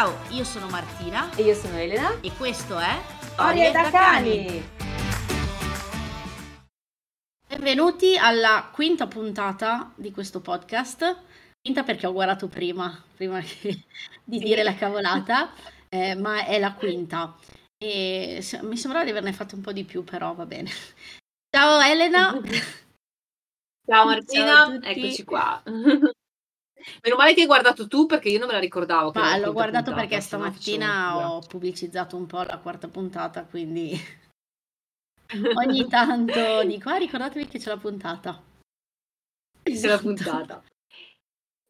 Ciao, io sono Martina E io sono Elena. e questo è Storie da cani. Benvenuti alla quinta puntata di questo podcast. Quinta perché ho guardato prima, prima che- di Sì. dire la cavolata, eh, ma è la quinta. E se- mi sembrava di averne fatto un po' di più, però va bene. Ciao Elena. Ciao Martina, Ciao eccoci qua. Meno male che hai guardato tu perché io non me la ricordavo. Ma l'ho guardato puntata, perché stamattina ho pubblicizzato un po' la quarta puntata, quindi ogni tanto dico, ah ricordatevi che c'è la puntata. figura. la puntata.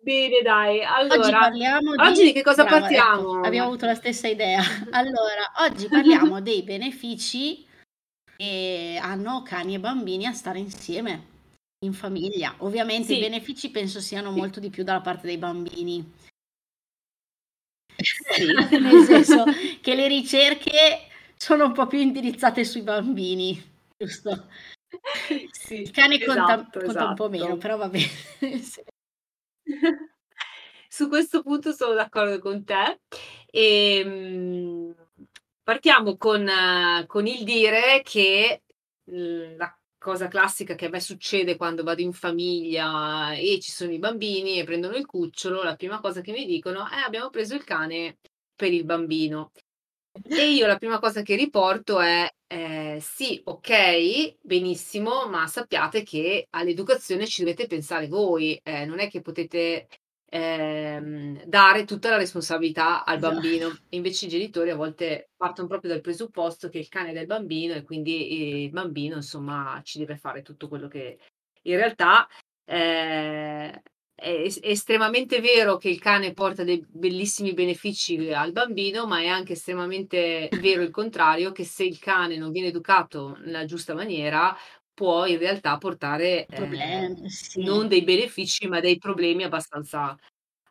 Bene, dai. Oggi Allora, parliamo di... oggi di che cosa Brava, partiamo? ecco, abbiamo avuto la stessa idea. Allora, oggi parliamo dei benefici che hanno cani e bambini a stare insieme in famiglia. Ovviamente Sì. i benefici penso siano Sì. molto di più dalla parte dei bambini. Sì. Nel senso che le ricerche sono un po' più indirizzate sui bambini, giusto? Sì, Il cane conta, esatto, conta un po' esatto. meno, però va bene. Sì. Su questo punto sono d'accordo con te. Ehm, partiamo con, con il dire che mm, la cosa classica che a me succede quando vado in famiglia e ci sono i bambini e prendono il cucciolo, la prima cosa che mi dicono è abbiamo preso il cane per il bambino. E io la prima cosa che riporto è eh, sì, ok, benissimo, ma sappiate che all'educazione ci dovete pensare voi, eh, non è che potete ehm, dare tutta la responsabilità al Esatto. bambino. Invece i genitori a volte partono proprio dal presupposto che il cane è del bambino e quindi il bambino, insomma, ci deve fare tutto quello che in realtà eh, è es- estremamente vero che il cane porta dei bellissimi benefici al bambino, ma è anche estremamente vero il contrario, che se il cane non viene educato nella giusta maniera, può in realtà portare eh, Problemi, sì. non dei benefici, ma dei problemi abbastanza,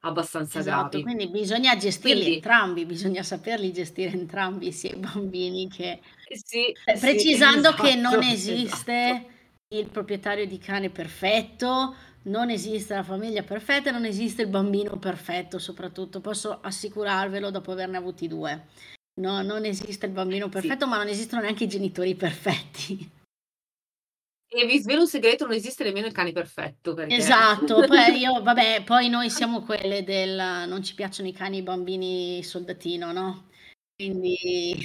abbastanza Esatto, gravi. quindi bisogna gestirli Quindi, entrambi, bisogna saperli gestire entrambi, sia i bambini che... sì, Eh, sì, Precisando che non esatto, esiste esatto. il proprietario di cane perfetto, non esiste la famiglia perfetta, non esiste il bambino perfetto, soprattutto posso assicurarvelo dopo averne avuti due. No, non esiste il bambino Sì. perfetto, ma non esistono neanche i genitori perfetti. E vi svelo un segreto, non esiste nemmeno il cane perfetto, perché... Esatto, poi io, vabbè, poi noi siamo quelle del non ci piacciono i cani i bambini soldatino, no? Quindi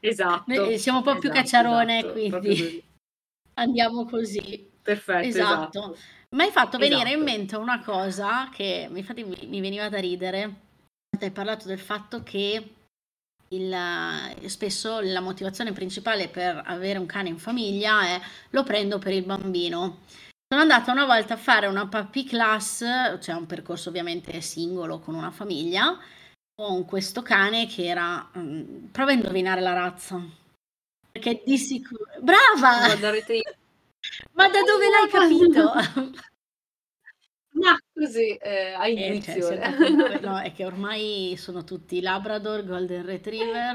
Esatto, noi siamo un po' più esatto, cacciarone, esatto, quindi così. andiamo così. Perfetto, Esatto. esatto. Mi hai fatto venire in Esatto. mente una cosa che infatti mi veniva da ridere. Hai parlato del fatto che il- spesso la motivazione principale per avere un cane in famiglia è lo prendo per il bambino. Sono andata una volta a fare una puppy class, cioè un percorso ovviamente singolo con una famiglia, con questo cane che era... mm, prova a indovinare la razza. Perché di sicuro... Brava! Ma da dove l'hai capito? Ma così, eh, a Eh, cioè, intuizione. no, è che ormai sono tutti Labrador, Golden Retriever.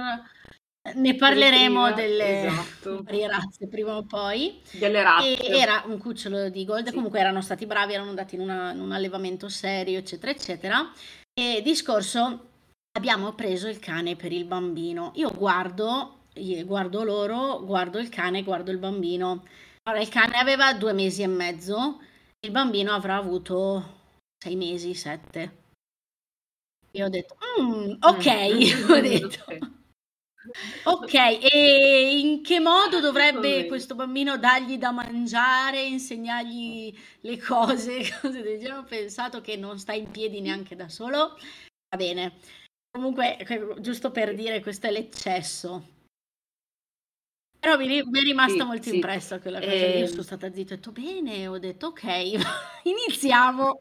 Ne parleremo Retriever, delle esatto. varie razze prima o poi. Delle E razze. era un cucciolo di Golden, Sì. comunque erano stati bravi, erano andati in, una- in un allevamento serio, eccetera, eccetera. E discorso, abbiamo preso il cane per il bambino. Io guardo, io guardo loro, guardo il cane, guardo il bambino. Allora, il cane aveva due mesi e mezzo, il bambino avrà avuto sei mesi, sette. Io ho detto, "Mm, ok, Mm. ho detto. Ok. E in che modo dovrebbe questo bambino dargli da mangiare, insegnargli le cose, cose del genere? Ho pensato che non sta in piedi neanche da solo. Va bene. Comunque, que- giusto per dire, questo è l'eccesso. Però mi, mi è rimasta Sì, molto sì. impressa quella cosa. lì. Io Ehm. sono stata zitta, ho detto bene, ho detto ok, iniziamo.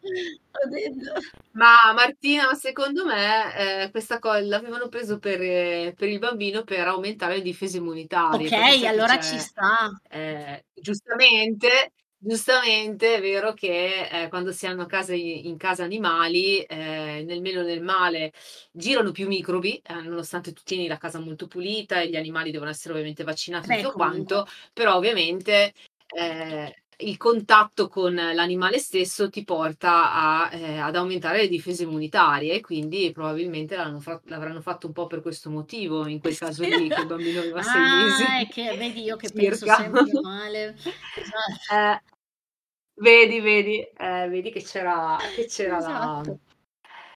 Detto, Ma Martina, ma secondo me eh, questa cosa l'avevano preso per, eh, per il bambino per aumentare le difese immunitarie. ok, allora ci sta. eh, giustamente, giustamente è vero che eh, quando si hanno casa in, casa animali, eh, nel meno nel male, girano più microbi, eh, nonostante tu tieni la casa molto pulita e gli animali devono essere ovviamente vaccinati e tutto comunque. quanto, però ovviamente eh, il contatto con l'animale stesso ti porta a, eh, ad aumentare le difese immunitarie, quindi probabilmente fa- l'avranno fatto un po' per questo motivo, in quel caso lì, che il bambino aveva sei mesi. Ah, è che vedi io che penso sempre male. Esatto. Eh, vedi, vedi, eh, vedi che c'era, che c'era esatto.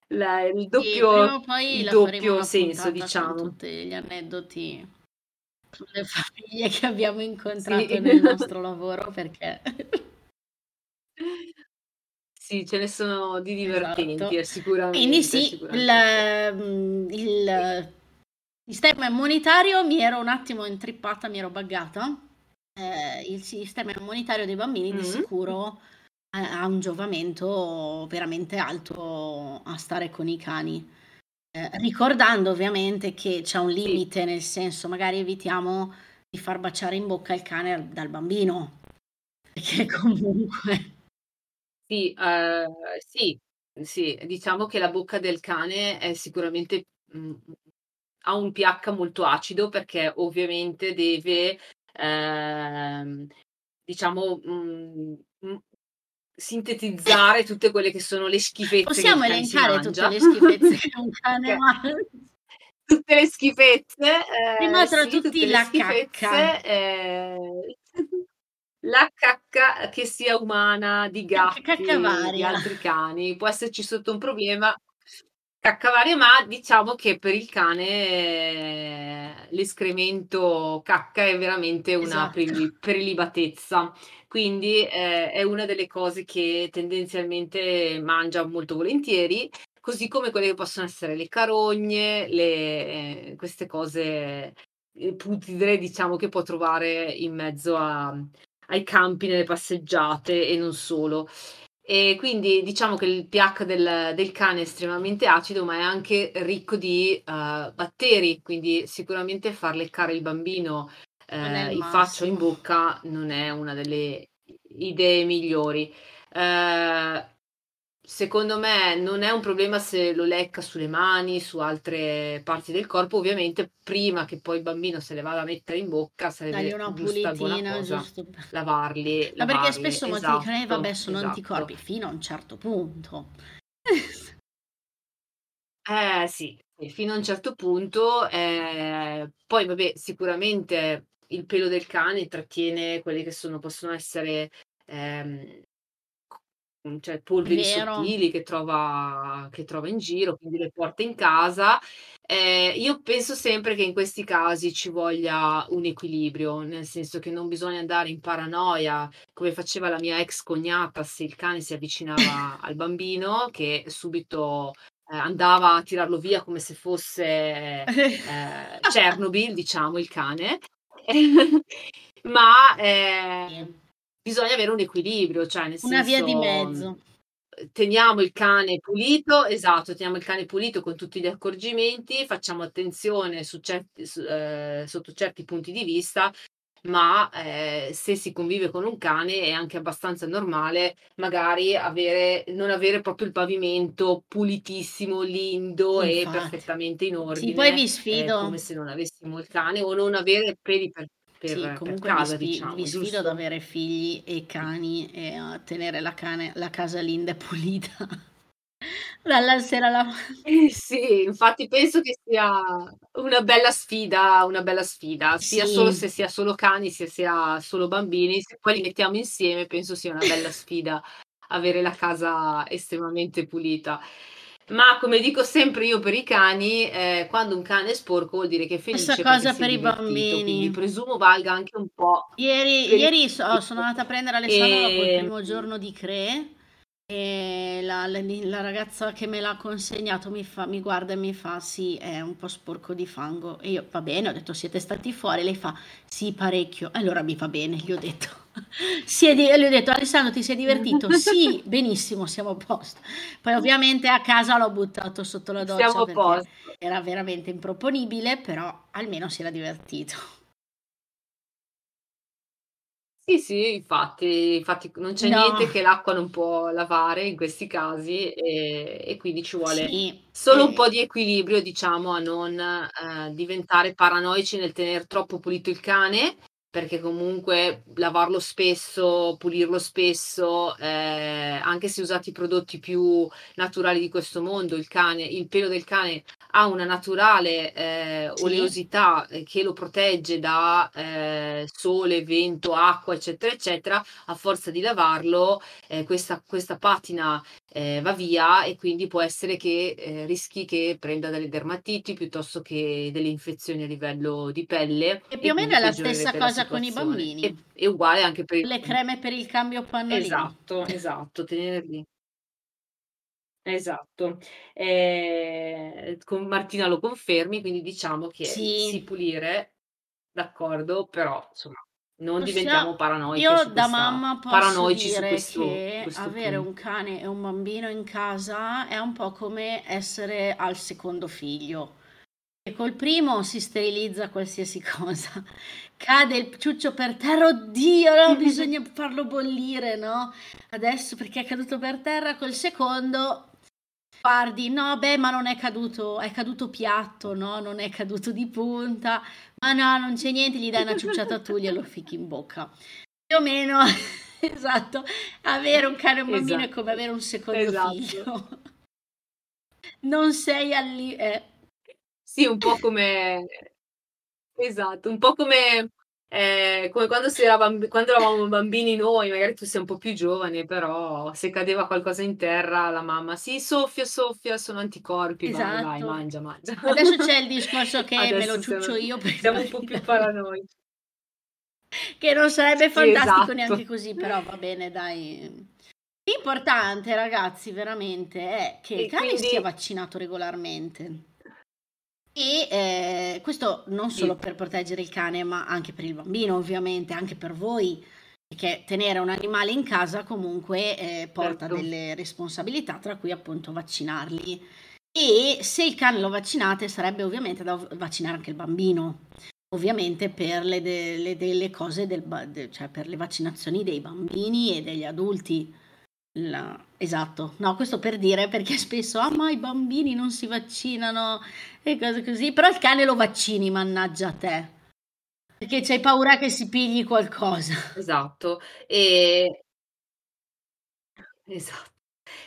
la, la, il doppio, il doppio senso, diciamo. tutti gli aneddoti sulle famiglie che abbiamo incontrato sì. nel nostro lavoro perché... Sì, ce ne sono di divertenti, esatto. Sicuramente. Quindi sì, sicuramente. Il, il, sistema immunitario mi ero un attimo intrippata, mi ero buggata. Eh, il sistema immunitario dei bambini mm-hmm. di sicuro eh, ha un giovamento veramente alto a stare con i cani. Eh, ricordando ovviamente che c'è un limite, sì. nel senso magari evitiamo di far baciare in bocca il cane dal bambino, perché comunque... Sì, uh, sì, sì, diciamo che la bocca del cane è sicuramente mh, mm, ha un pH molto acido perché ovviamente deve, eh, diciamo, mh, mh, sintetizzare tutte quelle che sono le schifezze Possiamo elencare tutte le schifezze che un cane mangia? Tutte le schifezze. Eh, Prima tra sì, tutti la cacca. Eh, la cacca che sia umana, di gatti, di altri cani, può esserci sotto un problema. Cacca varia, ma diciamo che per il cane eh, l'escremento cacca è veramente una esatto. prelibatezza quindi eh, è una delle cose che tendenzialmente mangia molto volentieri, così come quelle che possono essere le carogne, le, eh, queste cose eh, putide, diciamo, che può trovare in mezzo a, ai campi, nelle passeggiate e non solo. E quindi diciamo che il pH del, del cane è estremamente acido, ma è anche ricco di uh, batteri, quindi sicuramente far leccare il bambino eh, in faccia o in bocca non è una delle idee migliori. Eh, secondo me non è un problema se lo lecca sulle mani, su altre parti del corpo, ovviamente prima che poi il bambino se le vada a mettere in bocca sarebbe una pulitina, cosa, giusto. lavarli. Ma lavarli, perché spesso molti esatto, dicono, eh, vabbè, sono esatto. anticorpi fino a un certo punto. eh sì, fino a un certo punto, eh, poi vabbè, sicuramente il pelo del cane trattiene quelli che sono, possono essere ehm, cioè polveri Vero. sottili che trova, che trova in giro, quindi le porta in casa. Eh, io penso sempre che in questi casi ci voglia un equilibrio, nel senso che non bisogna andare in paranoia, come faceva la mia ex cognata se il cane si avvicinava al bambino, che subito eh, andava a tirarlo via come se fosse eh, Chernobyl, diciamo, il cane. ma eh, bisogna avere un equilibrio, cioè nel Una via di mezzo. Teniamo il cane pulito, esatto, teniamo il cane pulito con tutti gli accorgimenti, facciamo attenzione su certi, su, eh, sotto certi punti di vista, ma eh, se si convive con un cane è anche abbastanza normale magari avere, non avere proprio il pavimento pulitissimo, lindo Infatti. e perfettamente in ordine. Sì, poi vi sfido. come se non avessimo il cane o non avere peli per, per, sì, per casa, vi, diciamo, vi sfido ad avere figli e cani e a tenere la, cane, la casa linda e pulita. Dalla sera alla Eh sì, infatti penso che sia una bella sfida, una bella sfida, sia solo se sia solo cani, sia sia solo bambini, se poi li mettiamo insieme penso sia una bella sfida avere la casa estremamente pulita. Ma come dico sempre io per i cani, eh, quando un cane è sporco vuol dire che è felice Stessa cosa per i bambini. quindi presumo valga anche un po' Ieri, per ieri so- sono andata a prendere Alessandro dopo il primo giorno di CRE e la, la, la ragazza che me l'ha consegnato mi, fa, mi guarda e mi fa: Sì, è un po' sporco di fango. E io va bene, ho detto: Siete stati fuori? Lei fa: Sì, parecchio. Allora mi va bene, gli ho detto. Si di- gli ho detto: Alessandro, ti sei divertito? Sì, benissimo, siamo a posto. Poi, ovviamente, a casa l'ho buttato sotto la doccia Siamo a posto. era veramente improponibile, però almeno si era divertito. Sì, sì, infatti, infatti non c'è No. niente che l'acqua non può lavare in questi casi e, e quindi ci vuole Sì, solo un po' e di equilibrio, diciamo, a non eh, diventare paranoici nel tenere troppo pulito il cane perché comunque lavarlo spesso, pulirlo spesso, eh, anche se usate i prodotti più naturali di questo mondo, il cane, il pelo del cane ha una naturale eh, Sì. oleosità eh, che lo protegge da eh, sole, vento, acqua, eccetera, eccetera, a forza di lavarlo, eh, questa, questa patina eh, va via e quindi può essere che eh, rischi che prenda delle dermatiti piuttosto che delle infezioni a livello di pelle. E più o meno è la stessa la cosa con i bambini. E, è uguale anche per. Le creme per il cambio pannolini. Esatto, esatto, tenerli. Esatto. Eh, con Martina lo confermi, quindi diciamo che sì, Sì. pulire, d'accordo, però insomma non Possiamo- diventiamo paranoiche Io da mamma posso paranoici su dire questo, che questo avere punto. un cane e un bambino in casa è un po' come essere al secondo figlio. E col primo si sterilizza qualsiasi cosa. Cade il ciuccio per terra, oddio, no, bisogna farlo bollire, no? Adesso perché è caduto per terra, col secondo guardi, no, beh, ma non è caduto, è caduto piatto, no? Non è caduto di punta, ma no, non c'è niente, gli dai una ciucciata tu, glielo ficchi in bocca. Più o meno, esatto, avere un cane e un bambino è Esatto. come avere un secondo Esatto. figlio. Non sei al eh. Sì, un po' come... Esatto, un po' come, eh, come quando, era bambi- quando eravamo bambini noi, magari tu sei un po' più giovane, però se cadeva qualcosa in terra, la mamma, sì, soffia, soffia, sono anticorpi, vai, vai, Esatto. mangia, mangia. Adesso c'è il discorso che me Adesso lo ciuccio siamo- io Siamo un po' più paranoici. che non sarebbe fantastico esatto. neanche così, però va bene, dai. L'importante, ragazzi, veramente è che E il cane quindi- sia vaccinato regolarmente. E eh, questo non solo per proteggere il cane, ma anche per il bambino, ovviamente, anche per voi, perché tenere un animale in casa comunque eh, porta Certo. delle responsabilità, tra cui appunto vaccinarli. E se il cane lo vaccinate, sarebbe ovviamente da vaccinare anche il bambino ovviamente per le, delle, delle cose del, ba- de- cioè per le vaccinazioni dei bambini e degli adulti. La- esatto, no, questo per dire perché spesso, ah, ma i bambini non si vaccinano e cose così, però il cane lo vaccini, mannaggia a te, perché c'hai paura che si pigli qualcosa. Esatto. E... Esatto.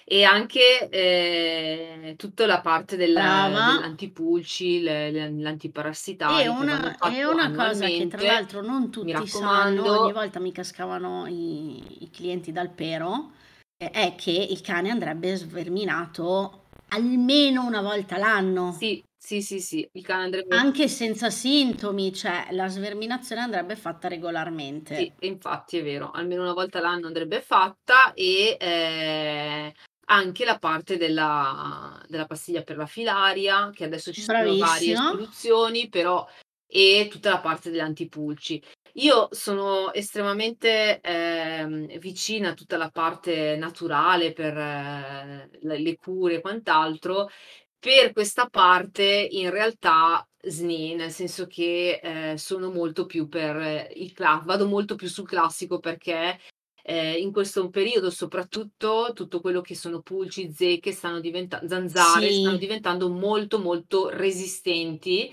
E anche eh, tutta la parte del, Brava. dell'antipulci, le- le- l'antiparassitari che vanno una, e una cosa che tra l'altro non tutti sanno, ogni volta mi cascavano i, i clienti dal pero, è che il cane andrebbe sverminato almeno una volta l'anno, Sì, sì, sì, sì, il cane andrebbe... anche senza sintomi, cioè la sverminazione andrebbe fatta regolarmente. Sì, infatti è vero, almeno una volta l'anno andrebbe fatta e eh, anche la parte della, della pastiglia per la filaria, che adesso ci sono varie Bravissima. soluzioni, però, e tutta la parte degli antipulci. Io sono estremamente ehm, vicina a tutta la parte naturale per eh, le, le cure e quant'altro. Per questa parte in realtà SNI, nel senso che eh, sono molto più per eh, il classico, vado molto più sul classico perché eh, in questo periodo soprattutto tutto quello che sono pulci, zecche, stanno diventando, zanzare, Sì. stanno diventando molto molto resistenti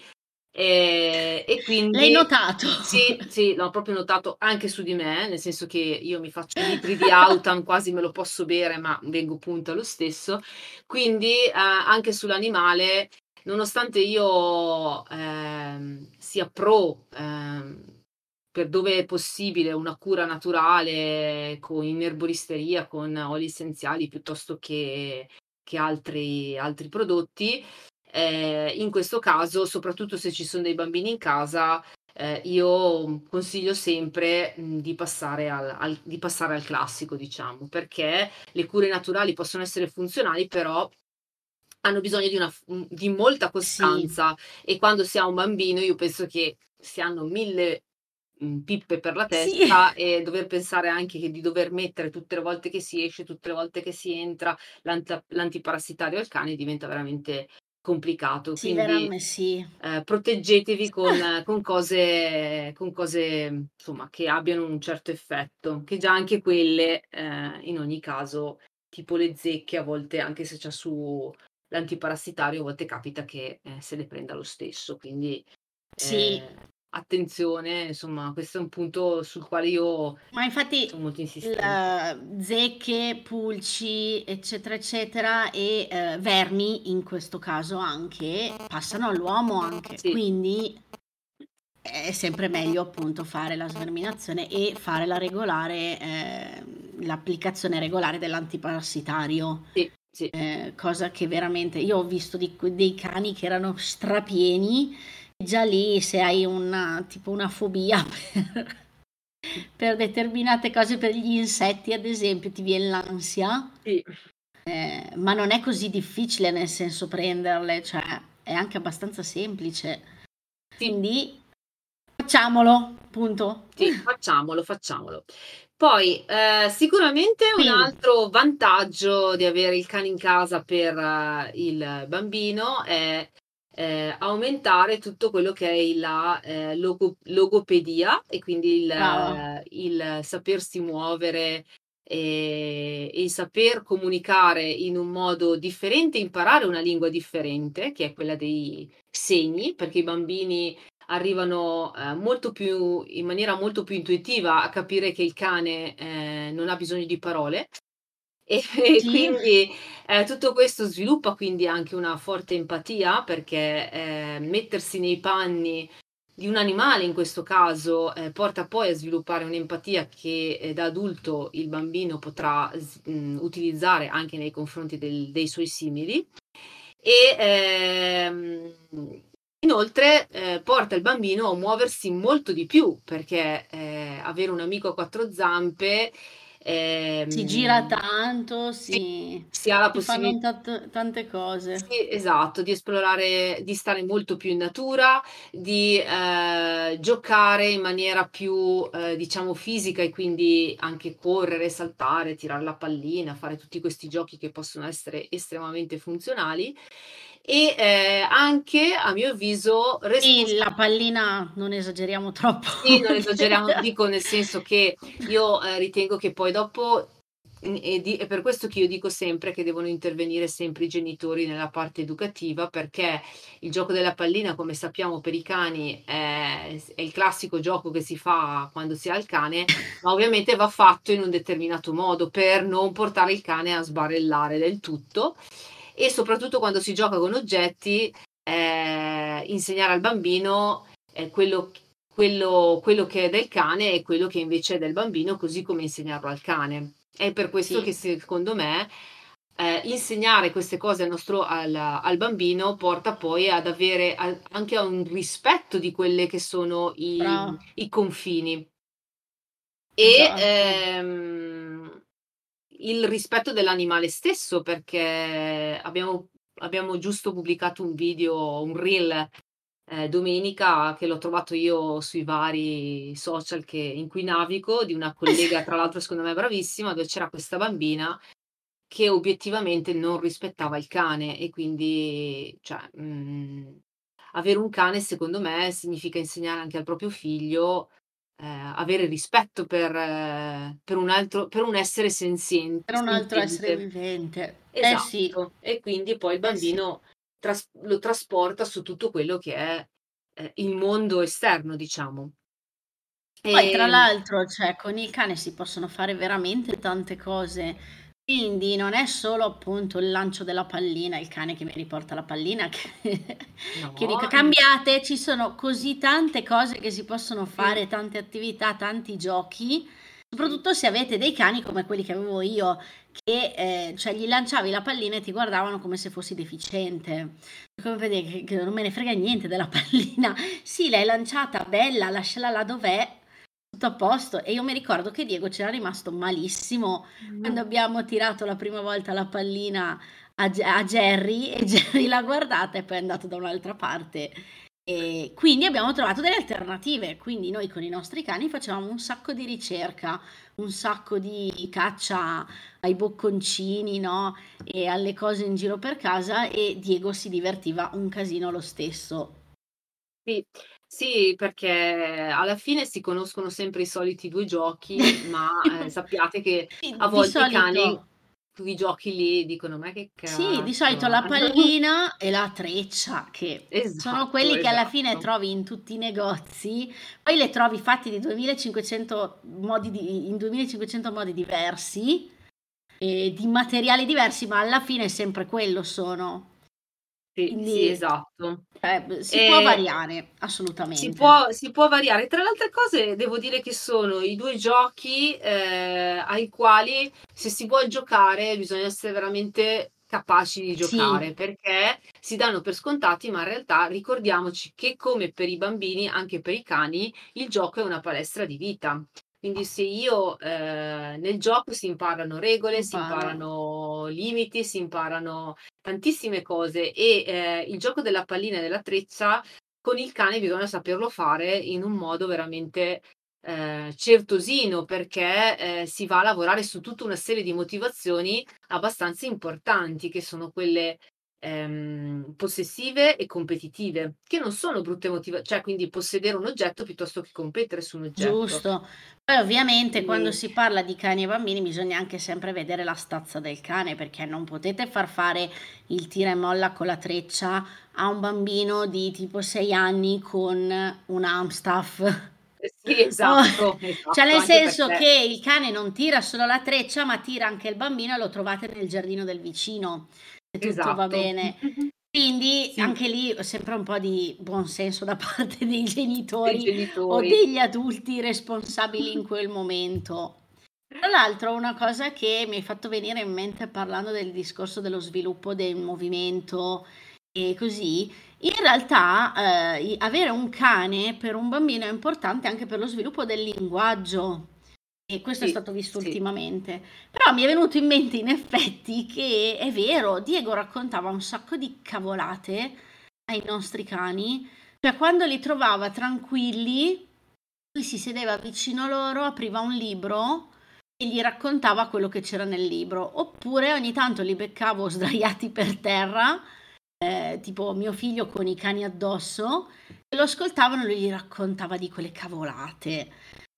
eh, e quindi... L'hai notato? Sì, sì, l'ho proprio notato anche su di me, nel senso che io mi faccio i litri di Autan, quasi me lo posso bere, ma vengo punta lo stesso. Quindi eh, anche sull'animale, nonostante io ehm, sia pro ehm, per dove è possibile una cura naturale con, in erboristeria, con oli essenziali piuttosto che, che altri, altri prodotti, eh, in questo caso, soprattutto se ci sono dei bambini in casa, eh, io consiglio sempre mh, di, passare al, al- di passare al classico, diciamo, perché le cure naturali possono essere funzionali, però hanno bisogno di, una, di molta costanza e quando si ha un bambino io penso che si hanno mille mh, pippe per la Sì. testa e dover pensare anche che di dover mettere tutte le volte che si esce, tutte le volte che si entra l'anta- l'antiparassitario al cane diventa veramente complicato. Sì, Quindi sì. eh, proteggetevi con, con cose, con cose insomma, che abbiano un certo effetto, che già anche quelle eh, in ogni caso, tipo le zecche, a volte anche se c'è su l'antiparassitario, a volte capita che eh, se le prenda lo stesso. Quindi Sì. Attenzione, insomma, questo è un punto sul quale io Ma infatti sono molto insistente. zecche, pulci, eccetera, eccetera, e eh, vermi in questo caso anche passano all'uomo anche. Sì. Quindi è sempre meglio appunto fare la sverminazione e fare la regolare, eh, l'applicazione regolare dell'antiparassitario. Sì, sì. Eh, cosa che veramente io ho visto di- dei cani che erano strapieni Già lì se hai una, tipo una fobia per, per determinate cose, per gli insetti ad esempio, ti viene l'ansia, Sì. eh, ma non è così difficile nel senso prenderle, cioè è anche abbastanza semplice. Sì. Quindi facciamolo, punto. Sì, facciamolo, facciamolo. Poi, eh, sicuramente un altro vantaggio di avere il cane in casa per eh, il bambino è eh, aumentare tutto quello che è la eh, logo- logopedia e quindi il, eh, il sapersi muovere e, e il saper comunicare in un modo differente, imparare una lingua differente, che è quella dei segni, perché i bambini arrivano eh, molto più in maniera molto più intuitiva a capire che il cane eh, non ha bisogno di parole e, e Sì. quindi eh, tutto questo sviluppa quindi anche una forte empatia perché eh, mettersi nei panni di un animale in questo caso eh, porta poi a sviluppare un'empatia che eh, da adulto il bambino potrà mh, utilizzare anche nei confronti del- dei suoi simili e ehm, inoltre eh, porta il bambino a muoversi molto di più perché eh, avere un amico a quattro zampe ehm, Si gira tanto, si, si ha la possibilità tant- tante cose. sì, esatto, di esplorare, di stare molto più in natura, di eh, giocare in maniera più, eh, diciamo, fisica e quindi anche correre, saltare, tirare la pallina, fare tutti questi giochi che possono essere estremamente funzionali e eh, anche, a mio avviso, Sì, responsabilità. la pallina non esageriamo troppo. Sì, non esageriamo, dico nel senso che io eh, ritengo che poi dopo, mm, e di- è per questo che io dico sempre che devono intervenire sempre i genitori nella parte educativa, perché il gioco della pallina, come sappiamo per i cani, è, è il classico gioco che si fa quando si ha il cane, ma ovviamente va fatto in un determinato modo per non portare il cane a sbarellare del tutto. E soprattutto quando si gioca con oggetti, eh, insegnare al bambino eh, quello, quello, quello che è del cane e quello che invece è del bambino, così come insegnarlo al cane. È per questo Sì. che secondo me eh, insegnare queste cose al, nostro, al, al bambino porta poi ad avere a- anche a un rispetto di quelli che sono i, i confini e Esatto. ehm, il rispetto dell'animale stesso, perché abbiamo, abbiamo giusto pubblicato un video, un reel eh, domenica che l'ho trovato io sui vari social che- in cui navigo, di una collega, tra l'altro secondo me bravissima, dove c'era questa bambina che obiettivamente non rispettava il cane. E quindi, cioè, mh, avere un cane secondo me significa insegnare anche al proprio figlio eh, avere rispetto per, eh, per un altro, per un essere senziente. Per un altro essere vivente. Eh Esatto, sì, e quindi poi il eh sì. bambino tras- lo trasporta su tutto quello che è eh, il mondo esterno, diciamo. Poi tra E l'altro, cioè, con il cane si possono fare veramente tante cose. Quindi non è solo appunto il lancio della pallina, il cane che mi riporta la pallina, che, che dico no, cambiate, ci sono così tante cose che si possono fare, tante attività, tanti giochi, soprattutto se avete dei cani come quelli che avevo io, che eh, cioè, gli lanciavi la pallina e ti guardavano come se fossi deficiente. Come dire che, che non me ne frega niente della pallina. Sì, l'hai lanciata, bella, lasciala là dov'è, tutto a posto. E io mi ricordo che Diego c'era rimasto malissimo quando abbiamo tirato la prima volta la pallina a, a Jerry e Jerry l'ha guardata e poi è andato da un'altra parte. E quindi abbiamo trovato delle alternative. Quindi noi con i nostri cani facevamo un sacco di ricerca, un sacco di caccia ai bocconcini, no? E alle cose in giro per casa e Diego si divertiva un casino lo stesso. Sì, sì, perché alla fine si conoscono sempre i soliti due giochi, ma eh, sappiate che a volte i cani solito quei giochi lì dicono: "Ma che Sì, di solito cazzo la è?" pallina e la treccia, che sono Esatto, quelli che alla fine esatto. trovi in tutti i negozi, poi le trovi fatti di 2500 modi di in 2500 modi diversi, e di materiali diversi, ma alla fine sempre quello sono. Sì, sì, Quindi esatto. eh, si può Ehm variare, si assolutamente. può si può variare. Tra le altre cose devo dire che sono i 2 giochi, ehm, ai quali se si vuol giocare bisogna essere veramente capaci di Sì. giocare, perché si danno per scontati, ma in realtà ricordiamoci che come per i bambini, anche per i cani, il gioco è una palestra di vita. Quindi se io ehm, nel gioco si imparano regole, si Imparano. limiti, si imparano tantissime cose e, ehm, il gioco della pallina e della treccia con il cane bisogna saperlo fare in un modo veramente, ehm, certosino, perché, ehm, si va a lavorare su tutta una serie di motivazioni abbastanza importanti, che sono quelle, ehm, possessive e competitive, che non sono brutte motiva cioè quindi possedere un oggetto piuttosto che competere su un oggetto. Giusto. Poi ovviamente quando Quindi si parla di cani e bambini bisogna anche sempre vedere la stazza del cane, perché non potete far fare il tira e molla con la treccia a un bambino di tipo 6 anni con un Amstaff. Eh sì, O esatto, cioè esatto, nel senso che il cane non tira solo la treccia, ma tira anche il bambino e lo trovate nel giardino del vicino, tutto va Esatto. bene. Quindi Sì. anche lì sempre un po' di buon senso da parte dei Dei genitori o genitori. degli adulti responsabili in quel momento. Tra l'altro una cosa che mi hai fatto venire in mente parlando del discorso dello sviluppo del movimento e così, in realtà, i avere un cane per un bambino è importante anche per lo sviluppo del linguaggio. E questo è Sì, stato visto sì. ultimamente. Però mi è venuto in mente in effetti che è vero, Diego raccontava un sacco di cavolate ai nostri cani, cioè quando li trovava tranquilli, lui si sedeva vicino a loro, apriva un libro e gli raccontava quello che c'era nel libro, oppure ogni tanto li beccavo sdraiati per terra, ehm, tipo mio figlio con i cani addosso, e lo ascoltavano e lui gli raccontava di quelle cavolate.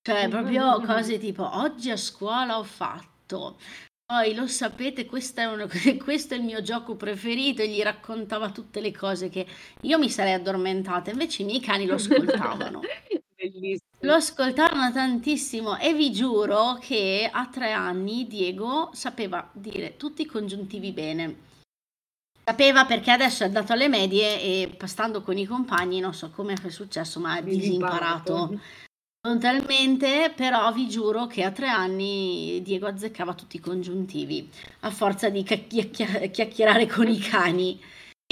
Cioè proprio cose tipo: "Oggi a scuola ho fatto, poi lo sapete una questo è il mio gioco preferito", e gli raccontava tutte le cose che io mi sarei addormentata, invece i miei cani lo ascoltavano. Lo Bellissimo. ascoltavano tantissimo e vi giuro che a 3 anni Diego sapeva dire tutti i congiuntivi bene. Sapeva perché adesso è andato alle medie e pa stando con i compagni, non so come è successo, ma ha disimparato Totalmente, però vi giuro che a 3 anni Diego azzeccava tutti i congiuntivi, a forza di cacchiacchia chiacchierare con i cani.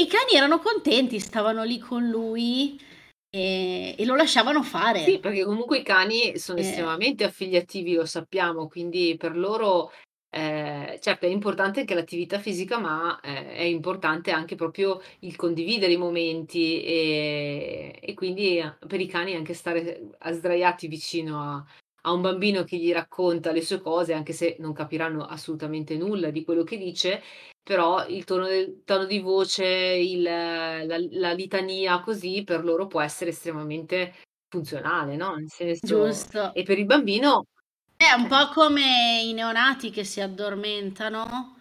I cani erano contenti, stavano lì con lui e e lo lasciavano Sì, fare. perché comunque i cani sono Eh. estremamente affiliativi, lo sappiamo, quindi per loro, ehm, certo è importante anche l'attività fisica, ma, ehm, è importante anche proprio il condividere i momenti, ehm, e quindi a per i cani anche stare a sdraiati vicino a a un bambino che gli racconta le sue cose, anche se non capiranno assolutamente nulla di quello che dice, però il tono del tono di voce, il la la litania così, per loro può essere estremamente funzionale, no, nel senso Giusto. e per il bambino È un po' come i neonati che si addormentano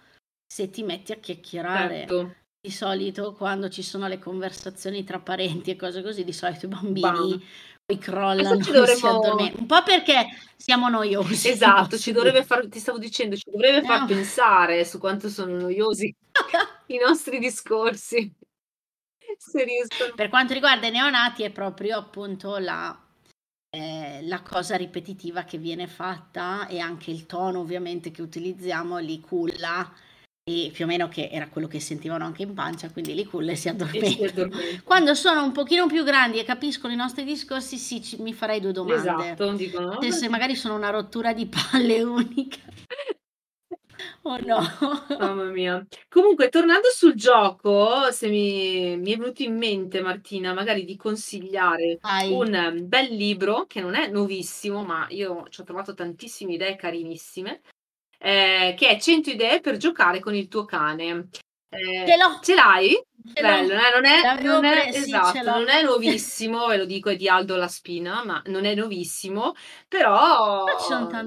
se ti metti a chiacchierare. Certo. Di solito quando ci sono le conversazioni tra parenti e cose così, di solito i bambini Bam. poi crollano ci si dovremmo un po' perché siamo noiosi, Esatto, ci dovrebbe far ti stavo dicendo, ci dovrebbe far Eh. pensare su quanto sono noiosi i nostri discorsi. Per quanto riguarda i neonati è proprio appunto la ehm, la cosa ripetitiva che viene fatta e anche il tono ovviamente che utilizziamo li culla e più o meno che era quello che sentivano anche in pancia, quindi li culla e si addormentano. Quando sono un pochino più grandi e capiscono i nostri discorsi, sì, ci mi farei 2 domande. Esatto, dicono: Se se magari sono una rottura di palle unica o no. Mamma mia. Comunque tornando sul gioco, se mi mi è venuto in mente Martina, magari di consigliare Vai. un bel libro, che non è nuovissimo, ma io ci ho trovato tantissime idee carinissime, ehm, che è "100 idee per giocare con il tuo cane". Eh, Ce l'ho. ce l'hai? Bello, eh, non è, non è- pre- esatto, non è nuovissimo, ve lo dico, è di Aldo La Spina, ma non è nuovissimo, però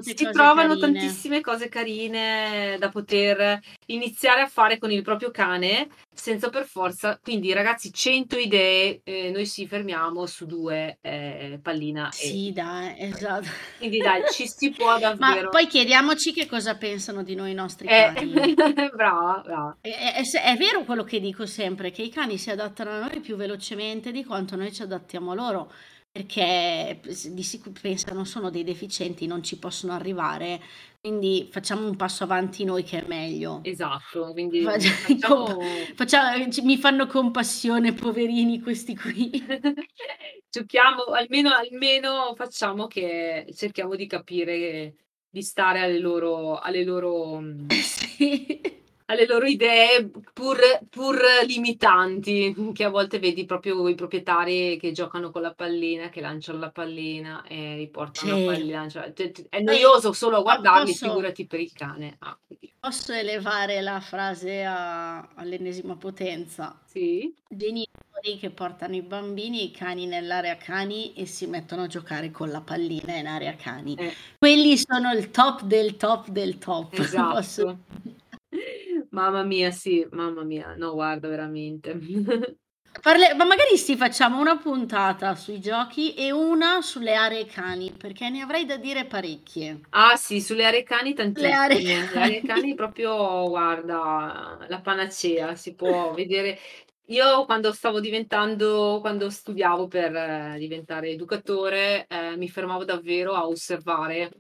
si trovano carine. tantissime cose carine da poter iniziare a fare con il proprio cane senza per forza, quindi ragazzi 100 idee, eh, noi ci fermiamo su due, eh, pallina e Sì, dai, esatto. quindi dai, ci si può Ma davvero... poi chiediamoci che cosa pensano di noi i nostri Eh, cani. brava, brava. È- è- è vero quello che dico sempre, che i cani si adattano a noi più velocemente di quanto noi ci adattiamo a loro, perché di sicuro pensano sono dei deficienti, non ci possono arrivare, quindi facciamo un passo avanti noi che è meglio. Esatto, quindi Faccia- facciamo... Facciamo- ci- mi fanno compassione, poverini questi qui. Giochiamo, almeno, almeno facciamo che cerchiamo di capire, di stare alle loro, alle loro, Sì. Alle loro idee pur, pur limitanti, che a volte vedi proprio i proprietari che giocano con la pallina, che lanciano la pallina e riportano Sì. la pallina. cioè, è noioso solo a guardarli, posso- figurati per il cane. Ah, Posso elevare la frase a- all'ennesima potenza? sì, Genitori che portano i bambini e i cani nell'area cani e si mettono a giocare con la pallina in area cani. eh, Quelli sono il top del top del top. Posso- esatto. Mamma mia, sì, mamma mia, no, guarda, veramente. Parle- ma magari sì, facciamo una puntata sui giochi e una sulle aree cani, perché ne avrei da dire parecchie. Ah sì, sulle aree cani tantissime. Le aree Le aree cani. cani proprio, guarda, la panacea, si può vedere. Io quando stavo diventando, quando studiavo per eh, diventare educatore, eh, mi fermavo davvero a osservare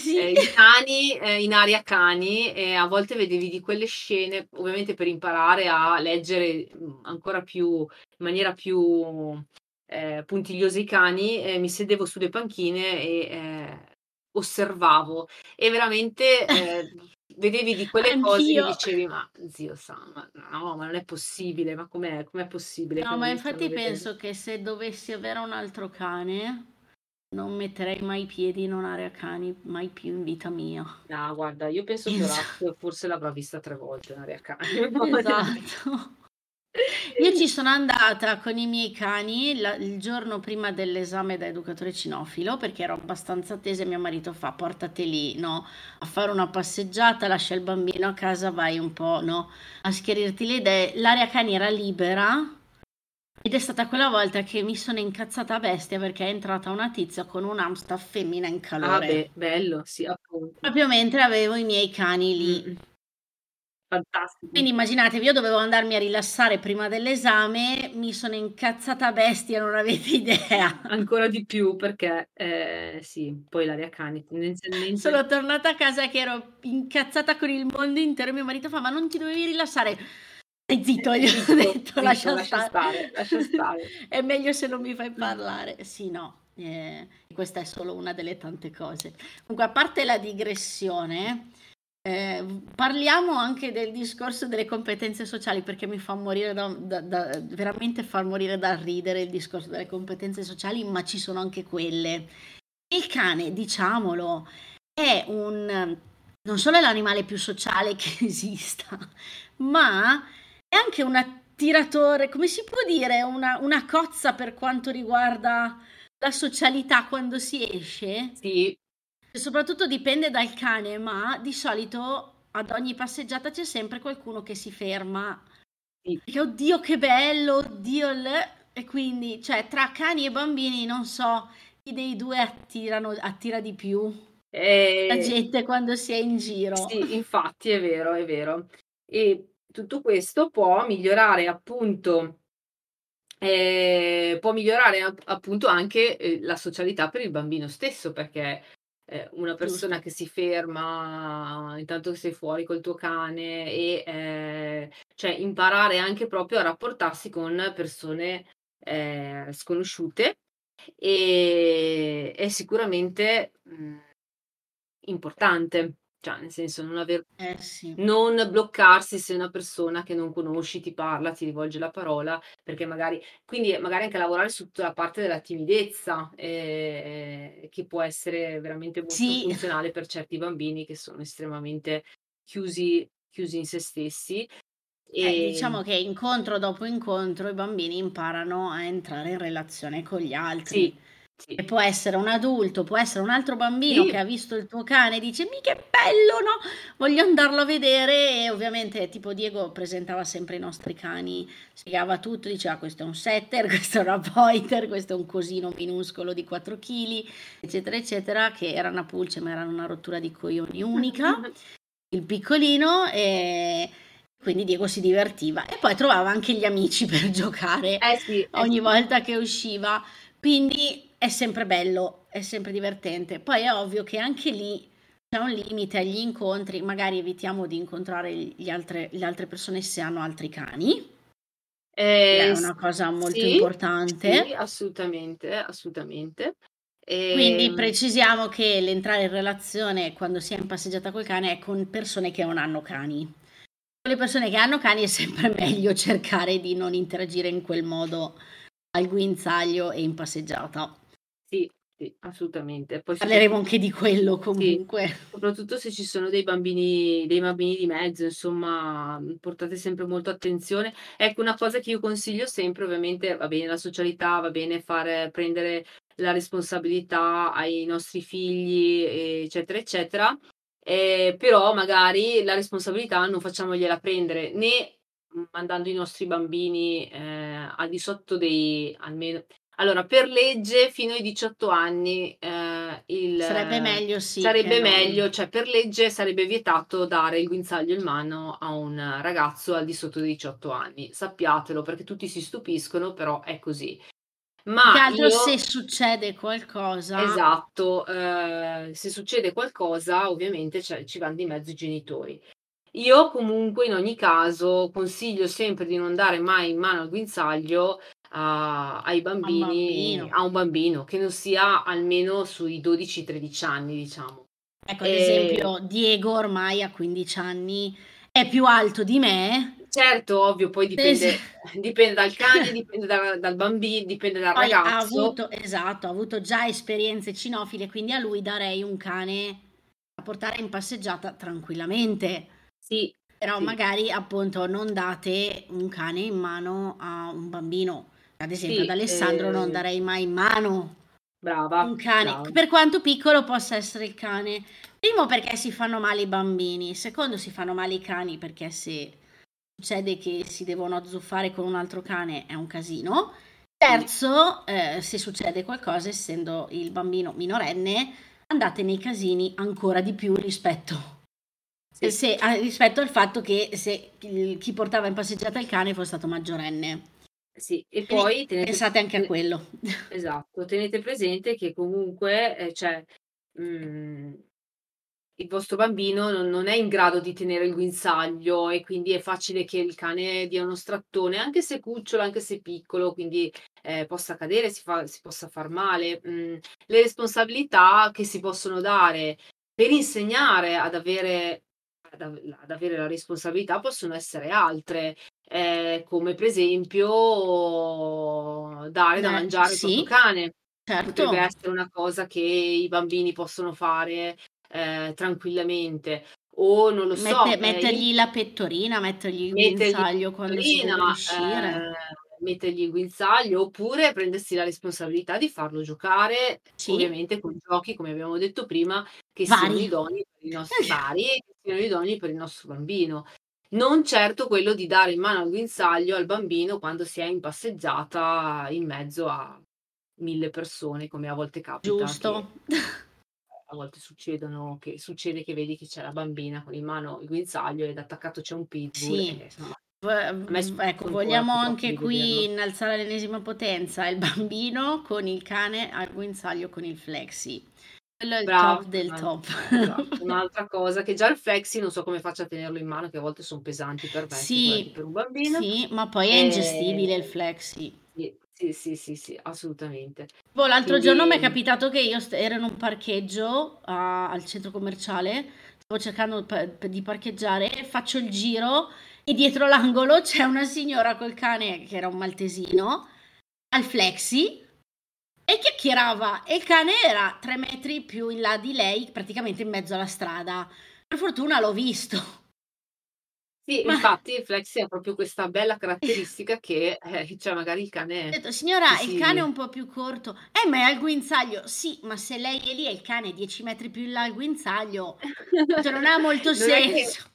Sì. eh, i cani eh, in area cani e a volte vedevi di quelle scene, ovviamente per imparare a leggere mh, ancora più, in maniera più eh, puntigliosa i cani, eh, mi sedevo sulle panchine e eh, osservavo e veramente eh, vedevi di quelle cose e Anch'io. dicevi ma zio Sam, ma no, ma non è possibile, ma com'è, com'è possibile? No, ma infatti stanno vedendo?" penso che se dovessi avere un altro cane, non metterei mai i piedi in un'area cani, mai più in vita mia. No, guarda, io penso che Esatto. Orazio forse l'avrà vista tre volte in area cani. Esatto. Io ci sono andata con i miei cani la- il giorno prima dell'esame da educatore cinofilo perché ero abbastanza tesa e mio marito fa portate lì, no? A fare una passeggiata, lascia il bambino a casa, vai un po', no? A schiarirti le idee. L'area cani era libera ed è stata quella volta che mi sono incazzata a bestia perché è entrata una tizia con un Amstaff femmina in Ah, calore. beh, bello, sì, appunto. Proprio mentre avevo i miei cani lì. Mm. Fantastico. Quindi immaginatevi, io dovevo andarmi a rilassare prima dell'esame, mi sono incazzata a bestia, non avete idea. Ancora di più perché, eh, sì, poi l'aria cani tendenzialmente... Sono tornata a casa che ero incazzata con il mondo intero mio marito fa, ma non ti dovevi rilassare? Stai zitto, gli ho Zitto, detto, zitto, lascia, lascia stare. stare, lascia stare. È meglio se non mi fai parlare. Sì, no, eh, questa è solo una delle tante cose. Comunque, a parte la digressione, eh, parliamo anche del discorso delle competenze sociali perché mi fa morire da, da- da- veramente far morire dal ridere il discorso delle competenze sociali, ma ci sono anche quelle. Il cane, diciamolo, è un non solo è l'animale più sociale che esista, ma è anche un attiratore, come si può dire, una, una cozza per quanto riguarda la socialità quando si esce. Sì, Soprattutto dipende dal cane, ma di solito ad ogni passeggiata c'è sempre qualcuno che si ferma. Sì. Perché oddio che bello, oddio le... E quindi, cioè, tra cani e bambini non so chi dei due attirano, attira di più la eh, gente quando si è in giro. Sì, infatti è vero, è vero. E tutto questo può migliorare appunto, eh, può migliorare app- appunto anche eh, la socialità per il bambino stesso, perché eh, una persona che si ferma intanto che sei fuori col tuo cane e eh, cioè imparare anche proprio a rapportarsi con persone eh, sconosciute e è sicuramente mh, importante, cioè nel senso non aver Eh sì. non bloccarsi se una persona che non conosci ti parla, ti rivolge la parola, perché magari, quindi magari anche lavorare su tutta la parte della timidezza, eh, che può essere veramente molto Sì. funzionale per certi bambini che sono estremamente chiusi, chiusi in se stessi. Eh, diciamo che incontro dopo incontro i bambini imparano a entrare in relazione con gli altri. Sì. E può essere un adulto, può essere un altro bambino Sì. che ha visto il tuo cane e dice: Mi che bello, no? Voglio andarlo a vedere. E ovviamente, tipo Diego presentava sempre i nostri cani, spiegava tutto, diceva: Questo è un setter, questo è una pointer, questo è un cosino minuscolo di 4 kg, eccetera, eccetera. Che era una pulce, ma era una rottura di coglioni unica. Il piccolino, e quindi Diego si divertiva e poi trovava anche gli amici per giocare Eh sì, eh ogni sì. volta che usciva. Quindi è sempre bello, è sempre divertente. Poi è ovvio che anche lì c'è un limite agli incontri, magari evitiamo di incontrare gli altre- le altre persone se hanno altri cani, Eh, è una cosa molto sì, importante. sì, assolutamente, assolutamente. Quindi Ehm, precisiamo che l'entrare in relazione quando si è in passeggiata col cane è con persone che non hanno cani. Con le persone che hanno cani è sempre meglio cercare di non interagire in quel modo al guinzaglio e in passeggiata. Sì, sì, assolutamente. Poi Parleremo anche di quello sì, comunque. soprattutto se ci sono dei bambini, dei bambini di mezzo, insomma, portate sempre molto attenzione. Ecco, una cosa che io consiglio sempre, ovviamente, va bene la socialità, va bene fare, prendere la responsabilità ai nostri figli, eccetera, eccetera. Eh, però magari la responsabilità non facciamogliela prendere né mandando i nostri bambini eh, al di sotto dei almeno allora per legge fino ai 18 anni eh, il, Sarebbe meglio sì sarebbe non- meglio cioè per legge sarebbe vietato dare il guinzaglio in mano a un ragazzo al di sotto dei 18 anni sappiatelo perché tutti si stupiscono però è così ma altro io se succede qualcosa, Esatto, eh, se succede qualcosa ovviamente c'è- ci vanno di mezzo i genitori. Io comunque in ogni caso consiglio sempre di non dare mai in mano il guinzaglio a- ai bambini, bambino. a un bambino che non sia almeno sui 12-13 anni, diciamo. ecco ad Eh, esempio Diego ormai a 15 anni è più alto di me, Certo, ovvio, poi dipende, dipende dal cane, dipende da- dal bambino, dipende dal poi ha ragazzo. avuto, esatto, ha avuto già esperienze cinofile, quindi a lui darei un cane da portare in passeggiata tranquillamente. Sì, Però sì. magari appunto non date un cane in mano a un bambino. Ad esempio, Sì, ad Alessandro non eh, darei mai in mano brava, un cane, brava. per quanto piccolo possa essere il cane. Primo perché si fanno male i bambini, secondo si fanno male i cani perché se succede che si devono azzuffare con un altro cane è un casino. Terzo, eh, se succede qualcosa, essendo il bambino minorenne, andate nei casini ancora di più rispetto Sì. se- rispetto al fatto che se chi portava in passeggiata il cane fosse stato maggiorenne. Sì, e Quindi poi tenete, pensate anche a quello. esatto, tenete presente che comunque eh, cioè, mm, il vostro bambino non, non è in grado di tenere il guinzaglio e quindi è facile che il cane dia uno strattone, anche se cucciolo, anche se piccolo, quindi eh, possa cadere, si, fa- si possa far male. Mm, le responsabilità che si possono dare per insegnare ad avere, ad av- ad avere la responsabilità possono essere altre eh, come per esempio dare da Eh, mangiare al sì, proprio cane. Potrebbe certo. essere una cosa che i bambini possono fare eh, tranquillamente. O non lo so, Mette- eh, mettergli la pettorina, mettergli il mettergli guinzaglio quando si deve uscire. Eh, mettergli il guinzaglio, oppure prendersi la responsabilità di farlo giocare, Sì, ovviamente con giochi, come abbiamo detto prima, che siano vari. idonei per i nostri vari e che siano idonei per il nostro bambino. Non certo quello di dare in mano il guinzaglio al bambino quando si è in passeggiata in mezzo a mille persone, come a volte capita, che Giusto. a volte succedono che, succede che vedi che c'è la bambina con in mano il guinzaglio ed attaccato c'è un pitbull. Sì. E, insomma, Ecco, ancora vogliamo anche qui innalzare all'ennesima potenza il bambino con il cane al guinzaglio con il flexi. Quello è il Bravo, top del top. esatto, un'altra cosa che già il flexi non so come faccia a tenerlo in mano, che a volte sono pesanti per me, Sì, per un bambino. sì, ma poi è Eh, ingestibile il flexi. Sì, sì, sì, sì, assolutamente. Boh, l'altro giorno mi è Quindi, capitato che io ero in un parcheggio a- al centro commerciale, stavo cercando di parcheggiare, faccio il giro e dietro l'angolo c'è una signora col cane che era un maltesino al flexi e chiacchierava e il cane era tre metri più in là di lei, praticamente in mezzo alla strada. Per fortuna l'ho visto. Sì, Ma infatti Flexi ha proprio questa bella caratteristica che, eh, cioè magari il Ho cane detto: ci "Signora, il cane è un po' più corto". "Eh, ma è al guinzaglio". "Sì, ma se lei è lì e il cane è 10 metri più in là al guinzaglio, cioè non ha molto non senso.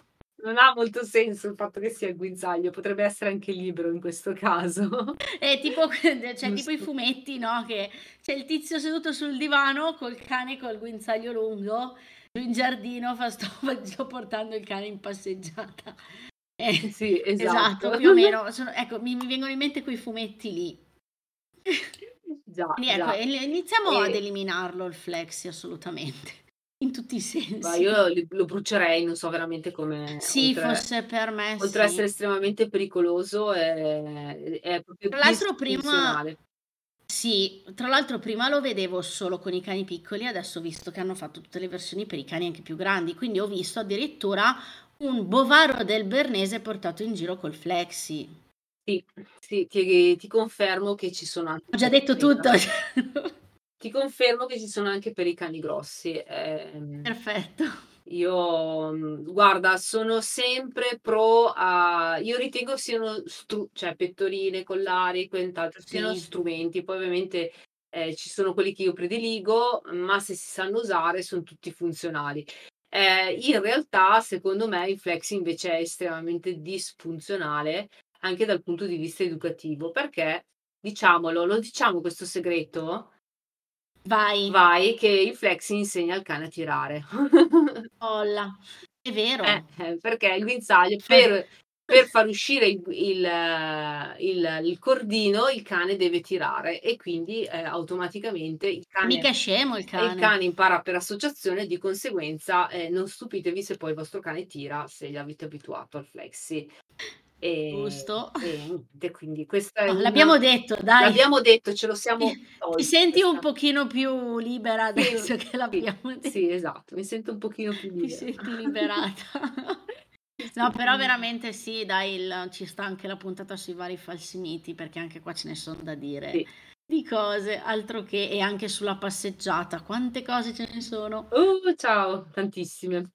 Non ha molto senso il fatto che sia il guinzaglio, potrebbe essere anche libero in questo caso. È tipo cioè tipo i fumetti, no, che c'è il tizio seduto sul divano col cane col guinzaglio lungo, in giardino fa sto sto portando il cane in passeggiata. Eh, Sì, esatto, esatto. più o meno. Sono ecco, mi mi vengono in mente quei fumetti lì. Già, Quindi ecco, già. e iniziamo ad E eliminarlo il Flexi assolutamente, in tutti i Ma sensi. io li lo brucerei, non so veramente come Sì, oltre fosse per me oltre a essere sì. estremamente pericoloso è è proprio Tra l'altro prima sì, tra l'altro prima lo vedevo solo con i cani piccoli, adesso ho visto che hanno fatto tutte le versioni per i cani anche più grandi, quindi ho visto addirittura un bovaro del Bernese portato in giro col Flexi. Sì, sì, ti ti confermo che ci sono anche Ho già detto tutto. Ti confermo che ci sono anche per i cani grossi. Ehm, Perfetto. io, mhmm, guarda, sono sempre pro a io ritengo siano stru cioè pettorine, collari e quant'altro, siano Sì. strumenti. Poi ovviamente, ehm, ci sono quelli che io prediligo, ma se si sanno usare son tutti funzionali. Ehm, in realtà secondo me il Flexi invece è estremamente disfunzionale, anche dal punto di vista educativo, perché diciamolo, lo diciamo questo segreto? Vai. Vai, che il Flexi insegna al cane a tirare. Olla. È Eh, vero. eh, perché il guinzaglio per per far uscire il il il il cordino, il cane deve tirare e quindi, ehm, automaticamente il cane Mica scemo il e il cane. cane impara per associazione, di conseguenza, ehm, non stupitevi se poi il vostro cane tira, se l'avete abituato al Flexi. Ehm, Giusto. e niente, quindi questa è Oh, una l'abbiamo detto dai. l'abbiamo detto, ce lo siamo Ti tolti senti un pochino più libera Sì, adesso che sì, l'abbiamo de sì, esatto, mi sento un pochino più libera. senti liberata. Sì, No, però veramente sì, dai, il ci sta anche la puntata sui vari falsi miti, perché anche qua ce ne son da dire Sì. di cose, altro che e anche sulla passeggiata, quante cose ce ne sono. Uh, ciao, tantissime.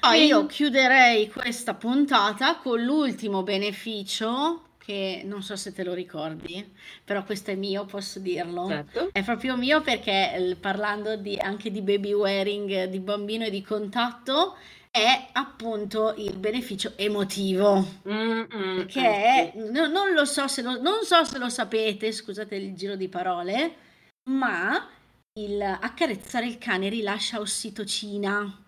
Poi io Ben chiuderei questa puntata con l'ultimo beneficio, che non so se te lo ricordi, però questo è mio, posso dirlo. Certo. È proprio mio perché, l parlando di anche di baby wearing, di bambino e di contatto, è appunto il beneficio emotivo. Mh-mh, Che ecco. no non lo so se lo non so se lo sapete, scusate il giro di parole, ma il accarezzare il cane rilascia ossitocina.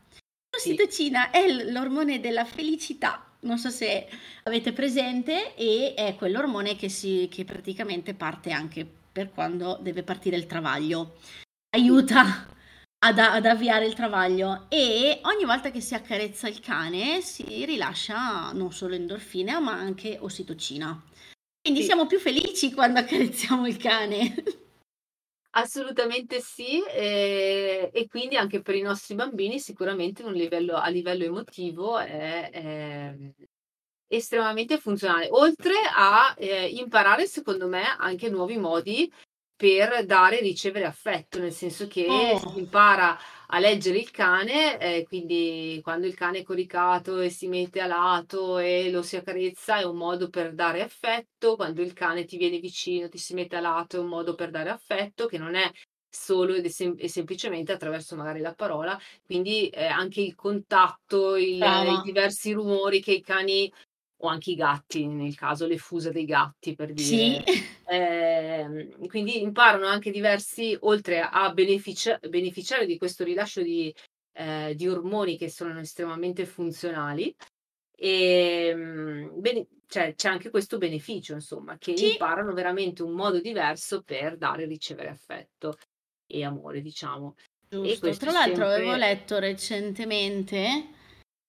L'ossitocina è l'ormone della felicità, non so se avete presente, e è quell'ormone che si che praticamente parte anche per quando deve partire il travaglio. Aiuta ad ad avviare il travaglio e ogni volta che si accarezza il cane si rilascia non solo endorfina, ma anche ossitocina. Quindi Sì. siamo più felici quando accarezziamo il cane. Assolutamente sì, ehm, e quindi anche per i nostri bambini sicuramente un livello a livello emotivo è, ehm, estremamente funzionale. Oltre a, ehm, imparare secondo me anche nuovi modi per dare e ricevere affetto, nel senso che si Oh. impara a leggere il cane, ehm, quindi quando il cane è coricato e si mette a lato e lo si accarezza è un modo per dare affetto, quando il cane ti viene vicino, ti si mette a lato è un modo per dare affetto, che non è solo ed è sem e semplicemente attraverso magari la parola, quindi, ehm, anche il contatto, il i diversi rumori che i cani o anche i gatti, nel caso le fusa dei gatti per Sì. dire, ehm, quindi imparano anche diversi oltre a beneficia beneficiare di questo rilascio di ehm, di ormoni che sono estremamente funzionali, ehm, bene cioè c'è anche questo beneficio insomma, che Sì. imparano veramente un modo diverso per dare e ricevere affetto e amore diciamo. E Giusto. questo Tra l'altro avevo sempre letto recentemente,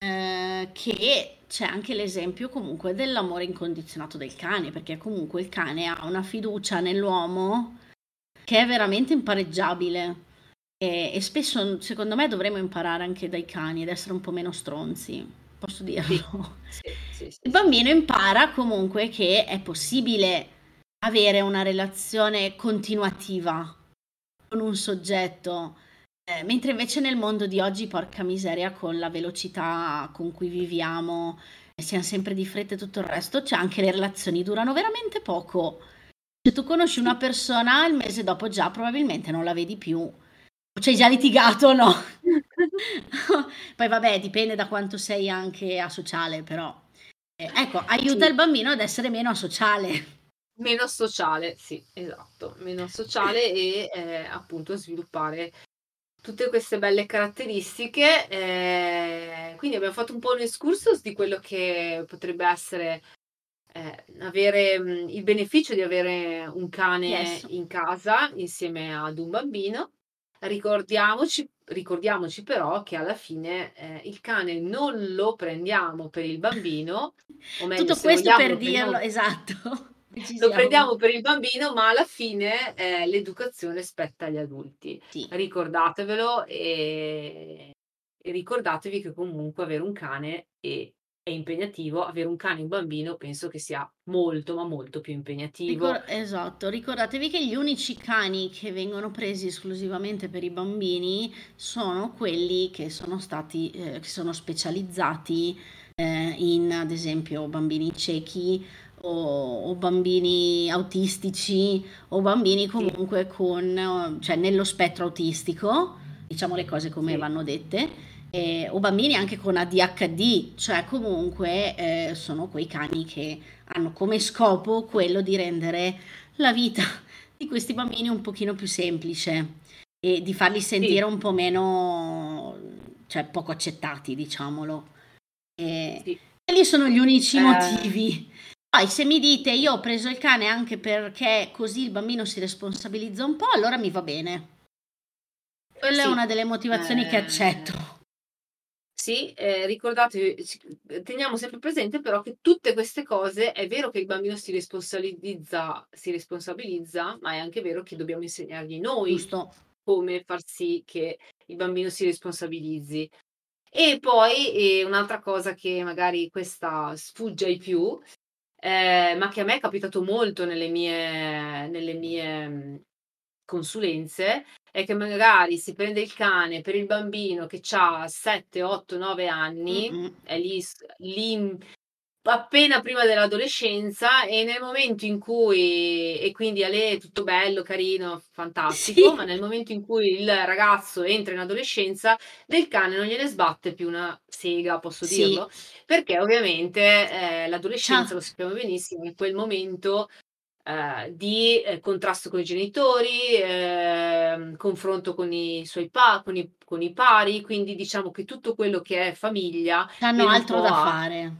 ehm, che c'è anche l'esempio comunque dell'amore incondizionato del cane, perché comunque il cane ha una fiducia nell'uomo che è veramente impareggiabile. E e spesso, secondo me, dovremmo imparare anche dai cani ad essere un po' meno stronzi, posso dirlo. sì, sì, sì, Il bambino impara comunque che è possibile avere una relazione continuativa con un soggetto, ehm, mentre invece nel mondo di oggi, porca miseria, con la velocità con cui viviamo, siamo sempre di fretta e tutto il resto, c'è anche le relazioni durano veramente poco. Se tu conosci una persona, il mese dopo già probabilmente non la vedi più. O ci hai già litigato o no? Poi vabbè, dipende da quanto sei anche asociale, però. Eh, ecco, aiuta Sì. il bambino ad essere meno asociale. Meno sociale, sì, esatto, meno sociale e eh, appunto sviluppare tutte queste belle caratteristiche. eh, quindi abbiamo fatto un po' un excursus di quello che potrebbe essere eh, avere mh, il beneficio di avere un cane Yes. in casa insieme ad un bambino. Ricordiamoci, ricordiamoci però che alla fine eh, il cane non lo prendiamo per il bambino, o meglio, Tutto questo per lo prendiamo dirlo, lo prendiamo per il bambino, ma alla fine eh, l'educazione spetta agli adulti. Sì. Ricordatevelo e, e ricordatevi che comunque avere un cane è, è impegnativo. Avere un cane e un bambino penso che sia molto, ma molto più impegnativo. Ricor- esatto, ricordatevi che gli unici cani che vengono presi esclusivamente per i bambini sono quelli che sono stati, eh, che sono specializzati eh, in, ad esempio, bambini ciechi o, o bambini autistici o bambini comunque con, eh, cioè nello spettro autistico, diciamo le cose come sì, vanno dette. eh, o bambini anche con ADHD, cioè comunque eh, sono quei cani che hanno come scopo quello di rendere la vita di questi bambini un pochino più semplice e di farli sentire sì, un po' meno, cioè poco accettati, diciamolo. E sì. quelli sono gli unici Eh, motivi. Poi se mi dite io ho preso il cane anche perché così il bambino si responsabilizza un po', allora mi va bene. Quella è sì, una delle motivazioni che eh, accetto. Sì, eh, ricordatevi, ci- teniamo sempre presente però che tutte queste cose è vero che il bambino si responsabilizza, si responsabilizza, ma è anche vero che dobbiamo insegnargli noi Giusto. come far sì che il bambino si responsabilizzi. E poi eh, un'altra cosa che magari questa sfugge ai più, eh, ma che a me è capitato molto nelle mie, nelle mie mh, consulenze, è che magari si prende il cane per il bambino che ha 7, 8, 9 anni, Mm-mm. è lì, lì appena prima dell'adolescenza e nel momento in cui, e quindi a lei è tutto bello, carino, fantastico, ma Sì, nel momento in cui il ragazzo entra in adolescenza, del cane non gliene sbatte più una sega, posso sì. dirlo, perché ovviamente eh, l'adolescenza, Ciao. lo sappiamo benissimo, è quel momento eh, di eh, contrasto con i genitori, ehm, confronto con i suoi pa- con i, con i pari, quindi diciamo che tutto quello che è famiglia Hanno altro da fare.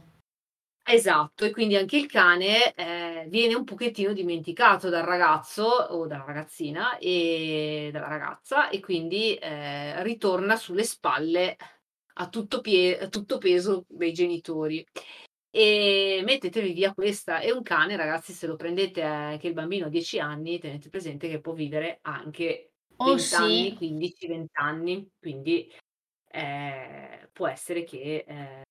Esatto, e quindi anche il cane eh, viene un pochettino dimenticato dal ragazzo o dalla ragazzina e dalla ragazza e quindi eh, ritorna sulle spalle a tutto, pie- a tutto peso dei genitori. E mettetevi via questa. E un cane, ragazzi, se lo prendete eh, che il bambino ha 10 anni, tenete presente che può vivere anche Oh 20 anni, sì, 15, 20 anni, quindi eh, può essere che eh,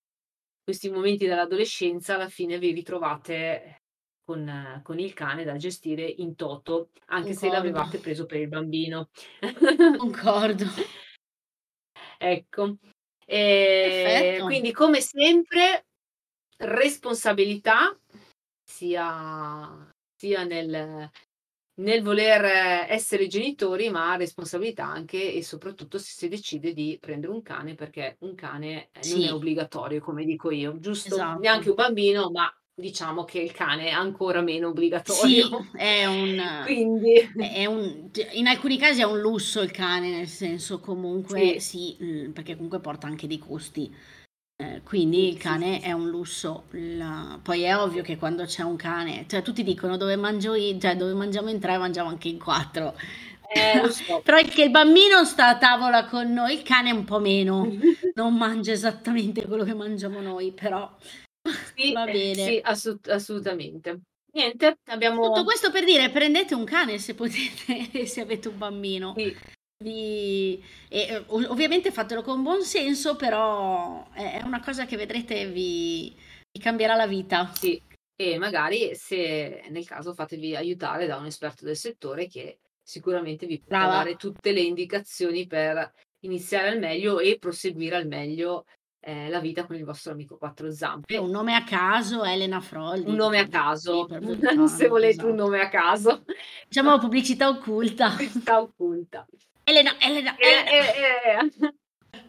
questi momenti dell'adolescenza alla fine vi ritrovate con, con il cane da gestire in toto, anche se concordo, l'avevate preso per il bambino. concordo. Ecco. E Perfetto. quindi come sempre responsabilità sia, sia nel, nel voler essere genitori, ma responsabilità anche e soprattutto se si decide di prendere un cane, perché un cane eh, non è Sì, obbligatorio, come dico io, giusto? esatto. Neanche un bambino, ma diciamo che il cane è ancora meno Sì, obbligatorio. è un, Quindi è un, in alcuni casi è un lusso il cane, nel senso comunque sì, sì, mm, perché comunque porta anche dei costi. Eh, quindi il cane è un lusso. La- Poi è ovvio che quando c'è un cane, cioè tutti dicono dove mangio io, cioè dove mangiamo in tre, mangiamo anche in quattro. eh, lo so. Però è che il bambino sta a tavola con noi, il cane un po' meno, non mangia esattamente quello che mangiamo noi, però Sì, va eh, bene. sì, assolut- assolutamente. Niente, Tutto abbiamo... questo per dire, prendete un cane se potete, e se avete un bambino. Sì, Vi- e, ov- ovviamente fatelo con buon senso, però è una cosa che vedrete vi, vi cambierà la vita. sì. E magari se nel caso fatevi aiutare da un esperto del settore che sicuramente vi Brava. dare tutte le indicazioni per iniziare al meglio e proseguire al meglio eh, la vita con il vostro amico quattro zampe. Un nome a caso, Elena Froldi. Un nome a caso, se volete esatto. un nome a caso. Diciamo pubblicità occulta. Pubblicità occulta. Elena, Elena, Elena. Eh, eh, eh.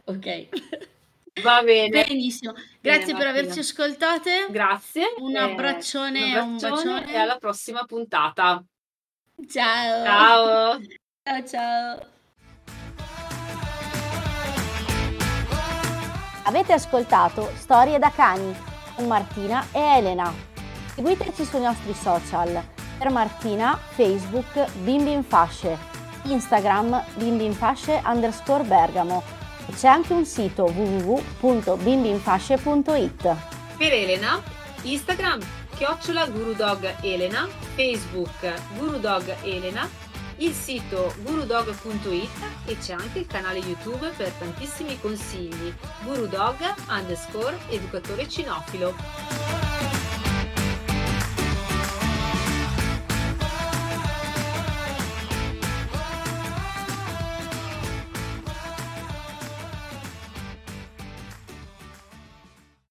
ok. Va bene. Benissimo. Grazie bene, per averci ascoltate. Grazie. Un abbraccione, un, abbraccione un bacione. E alla prossima puntata. Ciao. Ciao. Ciao ciao. Avete ascoltato Storie da cani con Martina e Elena. Seguiteci sui nostri social. Per Martina, Facebook Bimbi in Fasce, Instagram bimbinfasce underscore Bergamo e c'è anche un sito www.bimbinfasce.it. Per Elena, Instagram chiocciola Gurudog Elena, Facebook Gurudog Elena il sito gurudog.it e c'è anche il canale YouTube per tantissimi consigli. Gurudog underscore educatore cinofilo.